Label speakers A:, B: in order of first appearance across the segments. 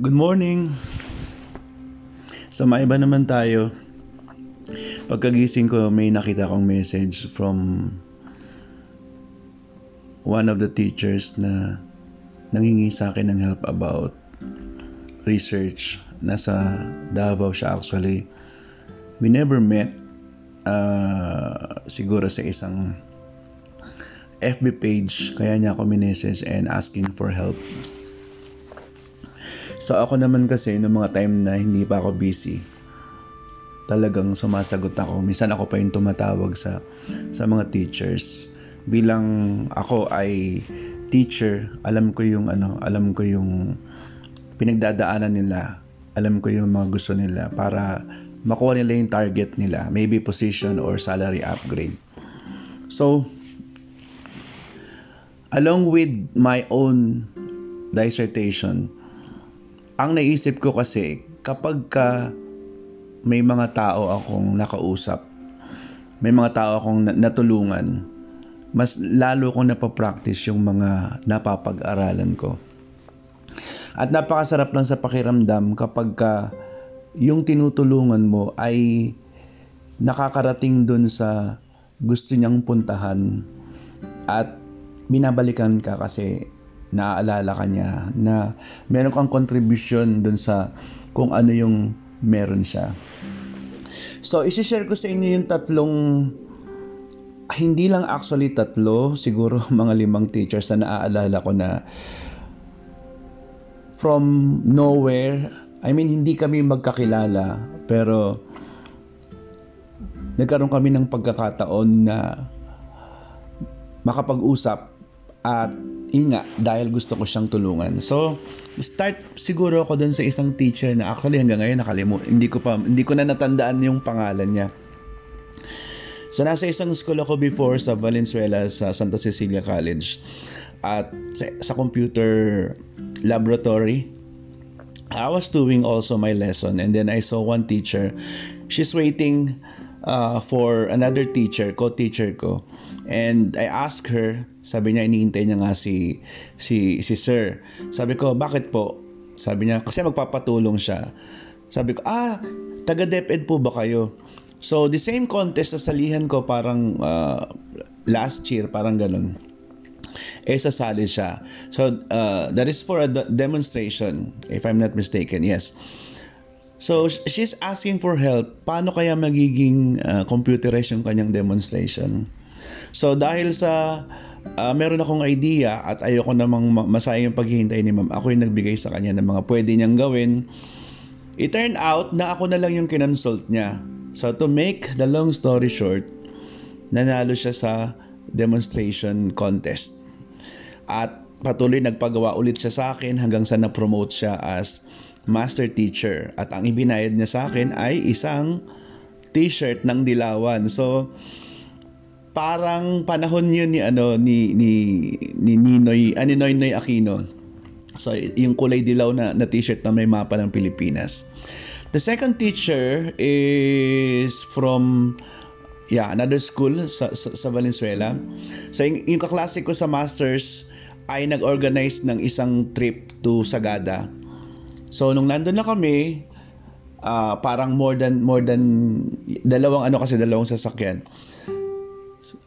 A: Good morning. Sa maiba naman tayo. Pagkagising ko, may nakita kong message from one of the teachers na nangingi sa akin ng help about research. Nasa Davao siya actually. We never met uh, siguro sa isang FB page kaya niya ako minessage and asking for help. So ako naman kasi noong mga time na hindi pa ako busy, talagang sumasagot ako. Minsan ako pa yung tumatawag sa sa mga teachers. Bilang ako ay teacher, alam ko yung ano, alam ko yung pinagdadaanan nila. Alam ko yung mga gusto nila para makuha nila yung target nila, maybe position or salary upgrade. So, along with my own dissertation, ang naisip ko kasi, kapag ka may mga tao akong nakausap, may mga tao akong natulungan, mas lalo kong napapractice yung mga napapag-aralan ko. At napakasarap lang sa pakiramdam kapag ka yung tinutulungan mo ay nakakarating dun sa gusto niyang puntahan at binabalikan ka kasi naaalala ka niya na meron kang contribution dun sa kung ano yung meron siya. So, isi-share ko sa inyo yung tatlong hindi lang actually tatlo, siguro mga limang teachers na naaalala ko na from nowhere, I mean hindi kami magkakilala, pero nagkaroon kami ng pagkakataon na makapag-usap at yun dahil gusto ko siyang tulungan. So, start siguro ako dun sa isang teacher na actually hanggang ngayon nakalimutan. Hindi ko pa, hindi ko na natandaan yung pangalan niya. So, nasa isang school ako before sa Valenzuela sa Santa Cecilia College. At sa, sa computer laboratory, I was doing also my lesson and then I saw one teacher. She's waiting uh, for another teacher, co-teacher ko. And I asked her, sabi niya iniintay niya nga si si si sir. Sabi ko, "Bakit po?" Sabi niya, "Kasi magpapatulong siya." Sabi ko, "Ah, taga DepEd po ba kayo?" So, the same contest sa salihan ko parang uh, last year, parang ganun. Eh, sasali siya. So, uh, that is for a demonstration, if I'm not mistaken. Yes. So, she's asking for help. Paano kaya magiging uh, computerized yung kanyang demonstration? So, dahil sa uh, meron akong idea at ayoko namang masayang yung paghihintay ni ma'am. Ako yung nagbigay sa kanya ng mga pwede niyang gawin. It turned out na ako na lang yung kinonsult niya. So to make the long story short, nanalo siya sa demonstration contest. At patuloy nagpagawa ulit siya sa akin hanggang sa na-promote siya as master teacher. At ang ibinayad niya sa akin ay isang t-shirt ng dilawan. So, parang panahon yun ni ano ni ni ni Ninoy ani ah, Noy Aquino. So yung kulay dilaw na, na t-shirt na may mapa ng Pilipinas. The second teacher is from yeah, another school sa, sa, sa Valenzuela. So yung, yung kaklase ko sa masters ay nag-organize ng isang trip to Sagada. So nung nandun na kami, uh, parang more than more than dalawang ano kasi dalawang sasakyan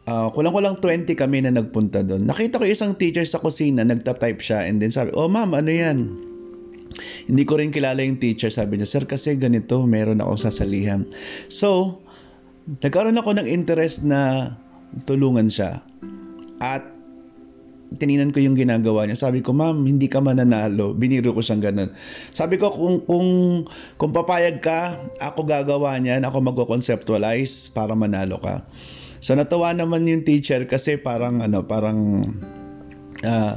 A: uh, kulang-kulang 20 kami na nagpunta doon. Nakita ko isang teacher sa kusina, nagta-type siya and then sabi, oh ma'am, ano yan? Hindi ko rin kilala yung teacher. Sabi niya, sir, kasi ganito, meron akong sasalihan. So, nagkaroon ako ng interest na tulungan siya. At tininan ko yung ginagawa niya. Sabi ko, ma'am, hindi ka mananalo. Biniro ko siyang ganun. Sabi ko, kung, kung, kung papayag ka, ako gagawa niyan, ako magko-conceptualize para manalo ka. So natuwa naman yung teacher kasi parang ano, parang uh,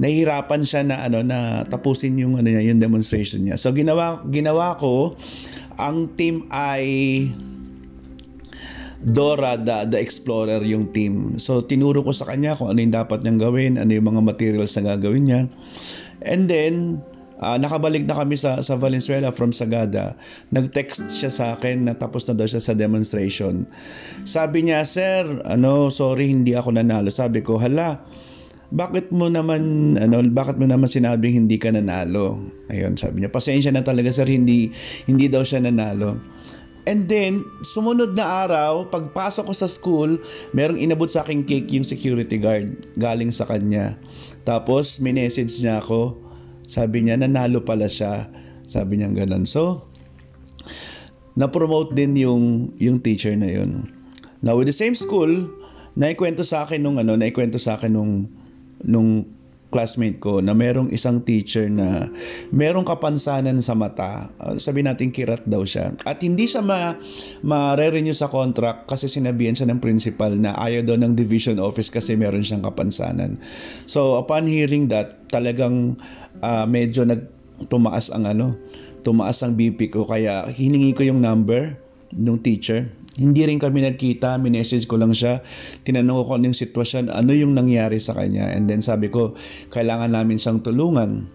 A: nahihirapan siya na ano na tapusin yung ano niya, yung demonstration niya. So ginawa ginawa ko ang team ay Dora the, the Explorer yung team. So tinuro ko sa kanya kung ano yung dapat niyang gawin, ano yung mga materials na gagawin niya. And then Uh, nakabalik na kami sa, sa Valenzuela from Sagada. Nag-text siya sa akin na tapos na daw siya sa demonstration. Sabi niya, Sir, ano, sorry, hindi ako nanalo. Sabi ko, hala, bakit mo naman ano bakit mo naman sinabing hindi ka nanalo ayun sabi niya pasensya na talaga sir hindi hindi daw siya nanalo And then, sumunod na araw, pagpasok ko sa school, merong inabot sa aking cake yung security guard galing sa kanya. Tapos, minessage niya ako. Sabi niya, nanalo pala siya. Sabi niya ganun. So, na-promote din yung, yung teacher na yun. Now, with the same school, naikwento sa akin nung ano, naikwento sa akin nung nung classmate ko na merong isang teacher na merong kapansanan sa mata. Uh, sabi natin kirat daw siya. At hindi siya ma, ma-renew sa contract kasi sinabihan siya ng principal na ayaw daw ng division office kasi meron siyang kapansanan. So upon hearing that, talagang uh, medyo nag tumaas ang ano, tumaas ang BP ko kaya hiningi ko yung number ng teacher hindi rin kami nagkita, minessage ko lang siya. Tinanong ko kung ano yung sitwasyon, ano yung nangyari sa kanya. And then sabi ko, kailangan namin siyang tulungan.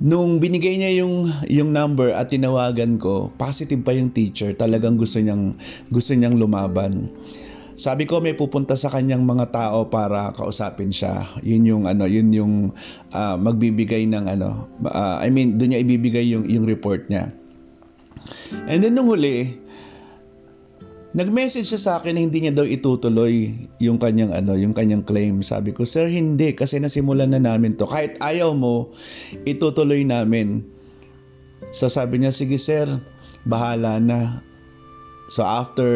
A: Nung binigay niya yung yung number at tinawagan ko, positive pa yung teacher. Talagang gusto niyang gusto niyang lumaban. Sabi ko may pupunta sa kanyang mga tao para kausapin siya. Yun yung ano, yun yung uh, magbibigay ng ano, uh, I mean, doon niya ibibigay yung yung report niya. And then nung huli, Nag-message siya sa akin na hindi niya daw itutuloy yung kanyang ano, yung kanyang claim. Sabi ko, "Sir, hindi kasi nasimulan na namin 'to. Kahit ayaw mo, itutuloy namin." So sabi niya, "Sige, sir, bahala na." So after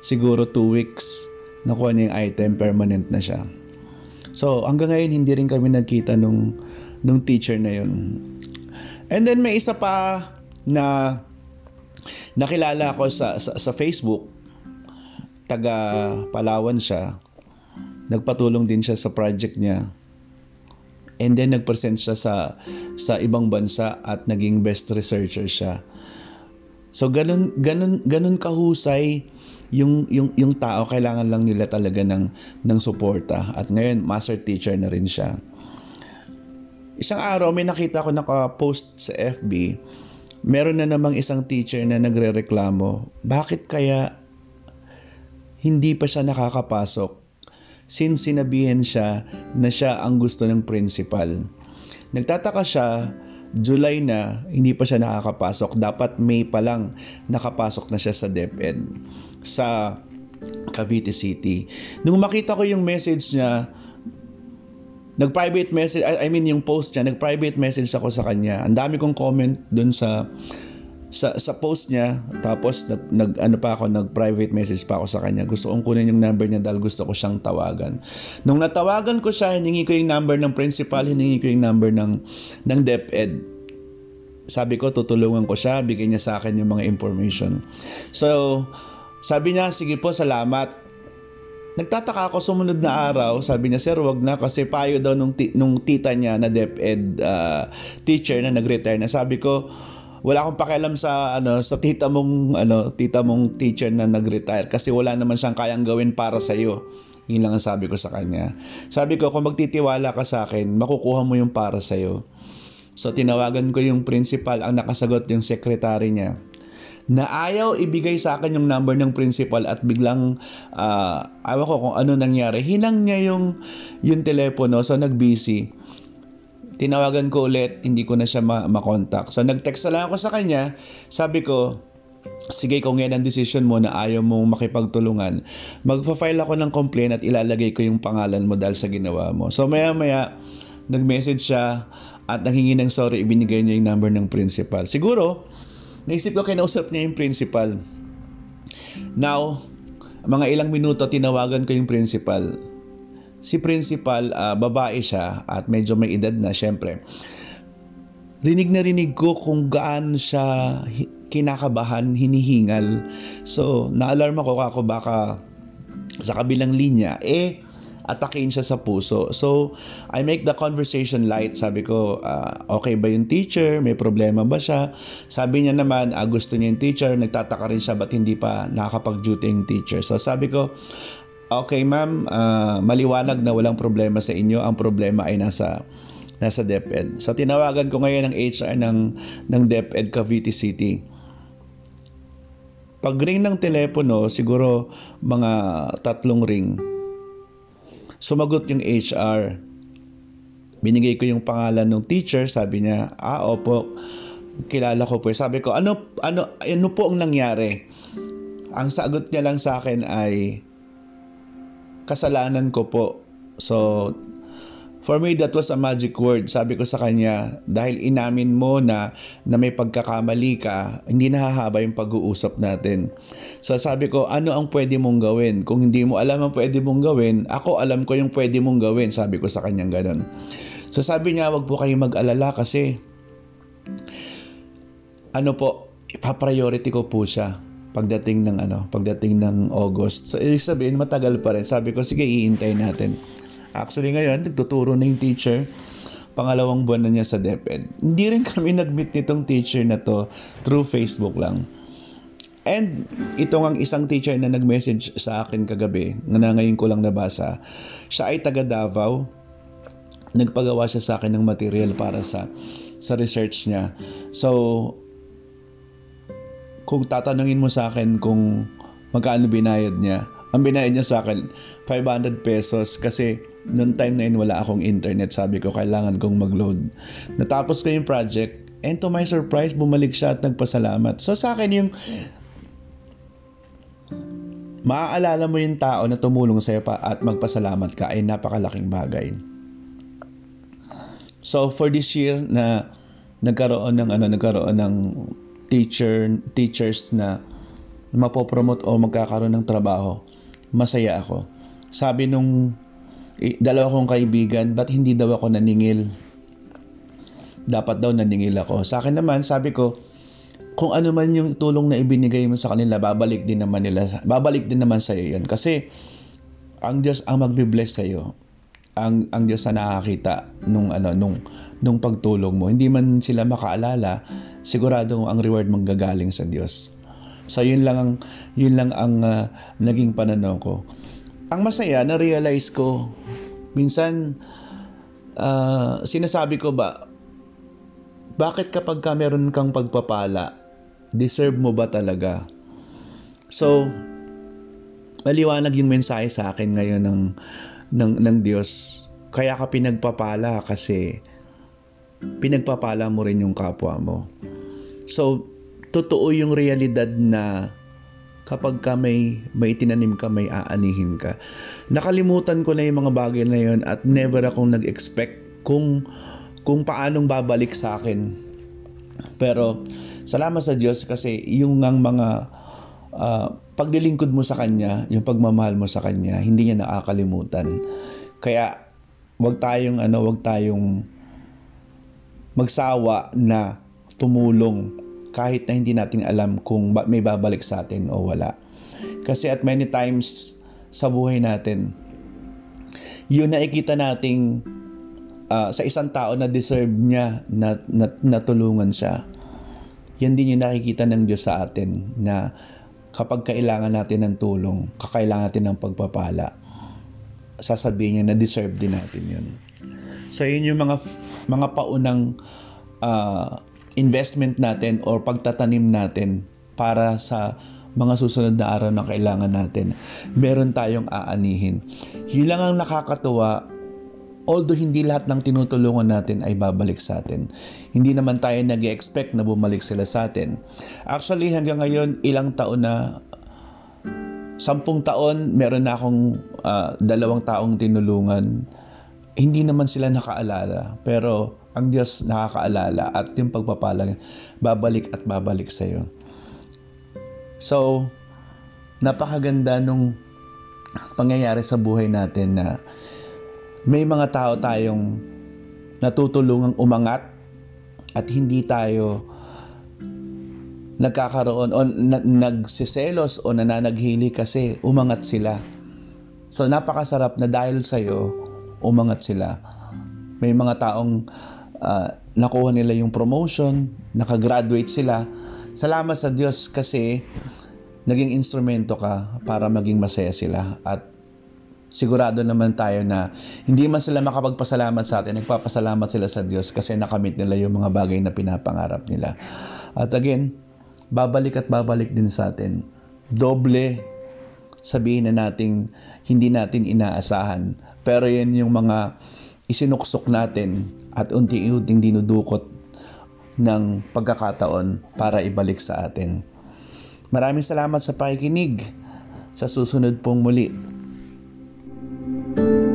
A: siguro 2 weeks, nakuha niya yung item, permanent na siya. So hanggang ngayon hindi rin kami nagkita nung nung teacher na yun. And then may isa pa na nakilala ko sa, sa, sa Facebook taga Palawan siya. Nagpatulong din siya sa project niya. And then nagpresent siya sa sa ibang bansa at naging best researcher siya. So ganun ganun ganun kahusay yung yung yung tao kailangan lang nila talaga ng ng suporta at ngayon master teacher na rin siya. Isang araw may nakita ko naka-post sa FB meron na namang isang teacher na nagrereklamo, bakit kaya hindi pa siya nakakapasok since sinabihan siya na siya ang gusto ng principal. Nagtataka siya, July na, hindi pa siya nakakapasok. Dapat May pa lang nakapasok na siya sa DepEd sa Cavite City. Nung makita ko yung message niya, nag-private message, I mean yung post niya, nag-private message ako sa kanya. Ang dami kong comment dun sa sa sa post niya tapos nag, nag ano pa ako nag private message pa ako sa kanya. Gusto kong kunin yung number niya dahil gusto ko siyang tawagan. Nung natawagan ko siya hiningi ko yung number ng principal hiningi ko yung number ng ng DepEd. Sabi ko tutulungan ko siya bigyan niya sa akin yung mga information. So sabi niya sige po salamat. Nagtataka ako sumunod na araw, sabi niya, Sir, wag na kasi payo daw nung, nung tita niya na DepEd uh, teacher na nag-retire na. Sabi ko, wala akong pakialam sa ano sa tita mong ano tita mong teacher na nag-retire kasi wala naman siyang kayang gawin para sa iyo. Yun lang ang sabi ko sa kanya. Sabi ko kung magtitiwala ka sa akin, makukuha mo yung para sa iyo. So tinawagan ko yung principal, ang nakasagot yung secretary niya na ayaw ibigay sa akin yung number ng principal at biglang uh, ayaw ko kung ano nangyari. Hinang niya yung yung telepono so nag-busy. Tinawagan ko ulit, hindi ko na siya ma- makontak. So nag-text na lang ako sa kanya. Sabi ko, sige kung yan ang decision mo na ayaw mong makipagtulungan, magpa-file ako ng complaint at ilalagay ko yung pangalan mo dahil sa ginawa mo. So maya maya, nag-message siya at nanghingi ng sorry, ibinigay niya yung number ng principal. Siguro, naisip ko kinausap niya yung principal. Now, mga ilang minuto tinawagan ko yung principal si principal, uh, babae siya at medyo may edad na syempre. Rinig na rinig ko kung gaano siya kinakabahan, hinihingal. So, naalarm ako ako baka sa kabilang linya, eh, atakin siya sa puso. So, I make the conversation light. Sabi ko, uh, okay ba yung teacher? May problema ba siya? Sabi niya naman, uh, gusto niya yung teacher. Nagtataka rin siya ba't hindi pa nakakapag-duty yung teacher. So, sabi ko, Okay, ma'am, uh, maliwanag na walang problema sa inyo. Ang problema ay nasa nasa DepEd. So tinawagan ko ngayon ng HR ng ng DepEd Cavite City. Pag ring ng telepono, siguro mga tatlong ring. Sumagot yung HR. Binigay ko yung pangalan ng teacher, sabi niya, ah, opo, kilala ko po. Sabi ko, ano, ano, ano po ang nangyari? Ang sagot niya lang sa akin ay, kasalanan ko po. So, for me, that was a magic word. Sabi ko sa kanya, dahil inamin mo na, na may pagkakamali ka, hindi nahahaba yung pag-uusap natin. So sabi ko, ano ang pwede mong gawin? Kung hindi mo alam ang pwede mong gawin, ako alam ko yung pwede mong gawin. Sabi ko sa kanyang ganun. So sabi niya, wag po kayong mag-alala kasi ano po, ipa-priority ko po siya pagdating ng ano, pagdating ng August. So ibig sabihin matagal pa rin. Sabi ko, sige, iintay natin. Actually ngayon, nagtuturo na yung teacher. Pangalawang buwan na niya sa DepEd. Hindi rin kami nag-meet nitong teacher na to through Facebook lang. And ito ang isang teacher na nag-message sa akin kagabi, na ngayon ko lang nabasa. Siya ay taga Davao. Nagpagawa siya sa akin ng material para sa sa research niya. So, kung tatanungin mo sa akin kung magkano binayad niya, ang binayad niya sa akin 500 pesos kasi noong time na yun wala akong internet. Sabi ko kailangan kong mag-load. Natapos ko yung project and to my surprise bumalik siya at nagpasalamat. So sa akin yung maaalala mo yung tao na tumulong sa'yo pa at magpasalamat ka ay napakalaking bagay. So for this year na nagkaroon ng ano nagkaroon ng teacher teachers na mapopromote o magkakaroon ng trabaho, masaya ako. Sabi nung dalawa kong kaibigan, ba't hindi daw ako naningil? Dapat daw naningil ako. Sa akin naman, sabi ko, kung ano man yung tulong na ibinigay mo sa kanila, babalik din naman nila, babalik din naman sa iyo 'yan. Kasi ang Diyos ang magbi-bless sa iyo. Ang ang Diyos na nakakita nung ano nung nung pagtulong mo. Hindi man sila makaalala, sigurado ang reward manggagaling sa Diyos. So yun lang ang yun lang ang uh, naging pananaw ko. Ang masaya na realize ko minsan uh, sinasabi ko ba bakit kapag ka meron kang pagpapala deserve mo ba talaga? So, maliwanag yung mensahe sa akin ngayon ng, ng, ng Diyos. Kaya ka pinagpapala kasi pinagpapala mo rin yung kapwa mo. So, totoo yung realidad na kapag ka may, may tinanim ka, may aanihin ka. Nakalimutan ko na yung mga bagay na yon at never akong nag-expect kung, kung paanong babalik sa akin. Pero, Salamat sa Diyos kasi yung ang mga uh, paglilingkod mo sa Kanya, yung pagmamahal mo sa Kanya, hindi niya nakakalimutan. Kaya wag tayong ano, wag tayong magsawa na tumulong kahit na hindi natin alam kung may babalik sa atin o wala. Kasi at many times sa buhay natin, yun nakikita nating uh, sa isang tao na deserve niya na, na, na tulungan siya yan din yung nakikita ng Diyos sa atin na kapag kailangan natin ng tulong, kakailangan natin ng pagpapala, sasabihin niya na deserve din natin yun. So yun yung mga mga paunang uh, investment natin or pagtatanim natin para sa mga susunod na araw na kailangan natin. Meron tayong aanihin. Yun lang ang nakakatuwa although hindi lahat ng tinutulungan natin ay babalik sa atin. Hindi naman tayo nag expect na bumalik sila sa atin. Actually, hanggang ngayon, ilang taon na, sampung taon, meron na akong uh, dalawang taong tinulungan. Hindi naman sila nakaalala, pero ang Diyos nakakaalala at yung pagpapalang babalik at babalik sa iyo. So, napakaganda nung pangyayari sa buhay natin na may mga tao tayong natutulungang umangat at hindi tayo nagkakaroon o na, nagsiselos o nananaghili kasi umangat sila. So napakasarap na dahil sa iyo umangat sila. May mga taong uh, nakuha nila yung promotion, nakagraduate sila. Salamat sa Diyos kasi naging instrumento ka para maging masaya sila at sigurado naman tayo na hindi man sila makapagpasalamat sa atin, nagpapasalamat sila sa Diyos kasi nakamit nila yung mga bagay na pinapangarap nila. At again, babalik at babalik din sa atin. Doble sabihin na nating hindi natin inaasahan. Pero yan yung mga isinuksok natin at unti-unting dinudukot ng pagkakataon para ibalik sa atin. Maraming salamat sa pakikinig. Sa susunod pong muli, Thank you.